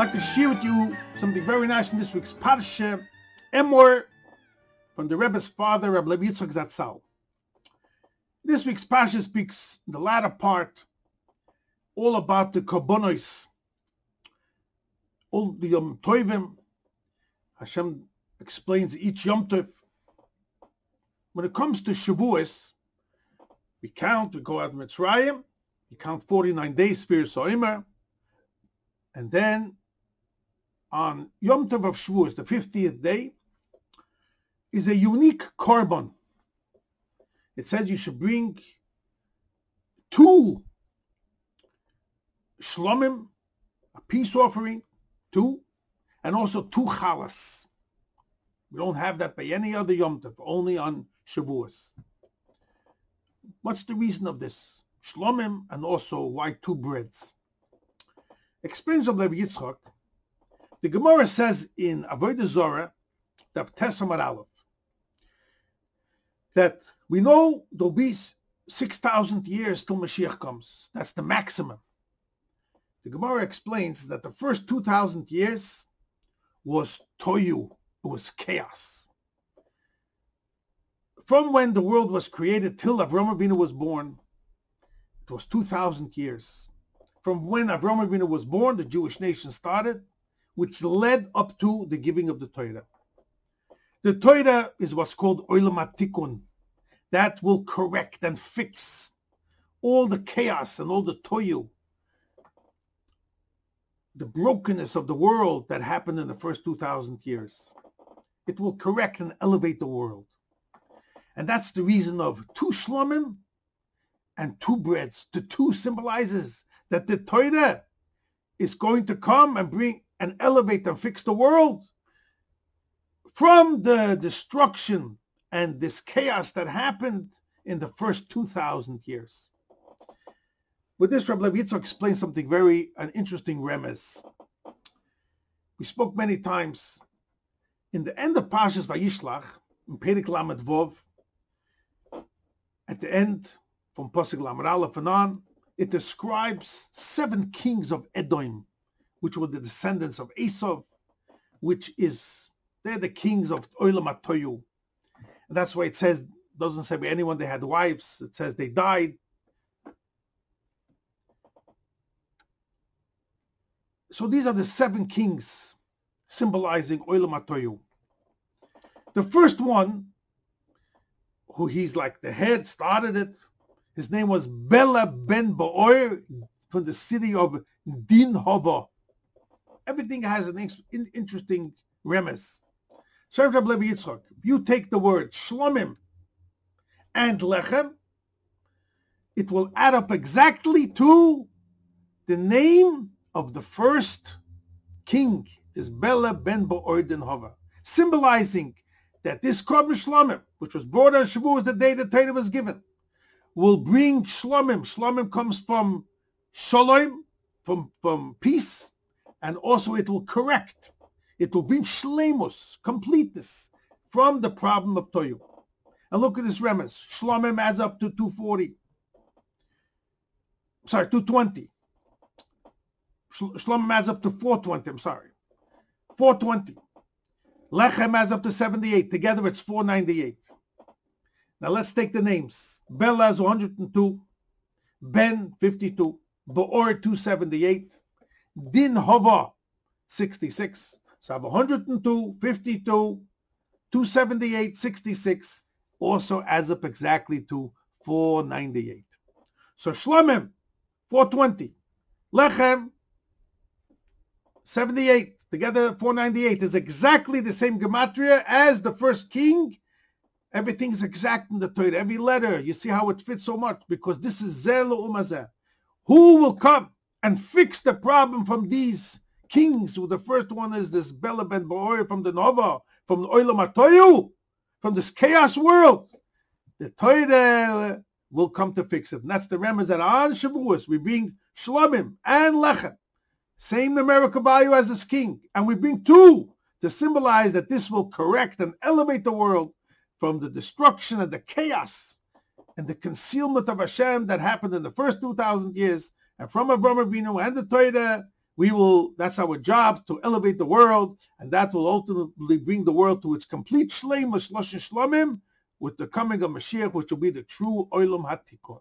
like to share with you something very nice in this week's Parsha, Emor, from the Rebbe's father, Rabbi Levi Yitzchak Zatzal. This week's Parsha speaks, the latter part, all about the Korbanos, all the Yom Tovim. Hashem explains each Yom Tov. When it comes to Shavuos, we count, we go out Mitzrayim, we count 49 days, Sphere Soimer, and then on Yom Tov of Shavuos, the 50th day, is a unique korban. It says you should bring two shlomim, a peace offering, two, and also two chalas. We don't have that by any other Yom Tov, only on Shavuos. What's the reason of this? Shlomim and also why two breads? Experience of Levi Yitzchak the Gemara says in Avodah Zorah, the Tesamar Aleph, that we know there'll be 6,000 years till Mashiach comes. That's the maximum. The Gemara explains that the first 2,000 years was toyu, it was chaos. From when the world was created till Avram Avinu was born, it was 2,000 years. From when Avram Avinu was born, the Jewish nation started, which led up to the giving of the Torah. The Torah is what's called Olam Atikun. That will correct and fix all the chaos and all the toyu, the brokenness of the world that happened in the first 2,000 years. It will correct and elevate the world. And that's the reason of two shlomim and two breads. The two symbolizes that the Torah is going to come and bring and elevate and fix the world from the destruction and this chaos that happened in the first 2,000 years. With this, Rabbi Yitzchak explains something very an interesting remes. We spoke many times in the end of Pashas Vayishlach, in Perek Lamed Vov, at the end, from Pasuk Lamed Aleph and on, it describes seven kings of Edom which were the descendants of Esau, which is they're the kings of Olam Atoyu. And that's why it says doesn't say anyone they had wives. It says they died. So these are the seven kings symbolizing Olam Atoyu. The first one, who he's like the head, started it. His name was Bela ben Baor from the city of Din Hova everything has an in, interesting remes. Served Rabbi Levi Yitzchak. If you take the word shlomim and lechem, it will add up exactly to the name of the first king, is Bela ben Bo'ordin Hova, symbolizing that this Korban Shlomim, which was brought on Shavuot, the day the Torah was given, will bring Shlomim. Shlomim comes from Shalom, from, from peace, and also it will correct, it will bring shlemus, completeness, from the problem of toyu. And look at this remes. Shlomim adds up to 240. Sorry, 220. Shlomim adds up to 420, I'm sorry. 420. Lechem adds up to 78. Together it's 498. Now let's take the names. Bela is 102. Ben, 52. Boor, 278. Din Hova, 66. So I have 102, 52, 278, 66 also adds up exactly to 498. So Shlomim, 420. Lechem, 78. Together, 498 is exactly the same gematria as the first king. Everything is exact in the Torah. Every letter, you see how it fits so much because this is Zelo Umazeh. Who will come? And fix the problem from these kings. The first one is this Bela ben Baor from the Nova, from the Olam Atoyu, from this chaos world. The Torah will come to fix it. And that's the remez that on Shavuos we bring Shlomim and Lechem, same numerical value as this king, and we bring two to symbolize that this will correct and elevate the world from the destruction and the chaos and the concealment of Hashem that happened in the first 2,000 years and from Avram Avinu and the Torah we will, that's our job to elevate the world, and that will ultimately bring the world to its complete shleimus, loshen shlomim, with the coming of Mashiach, which will be the true Olam HaTikon.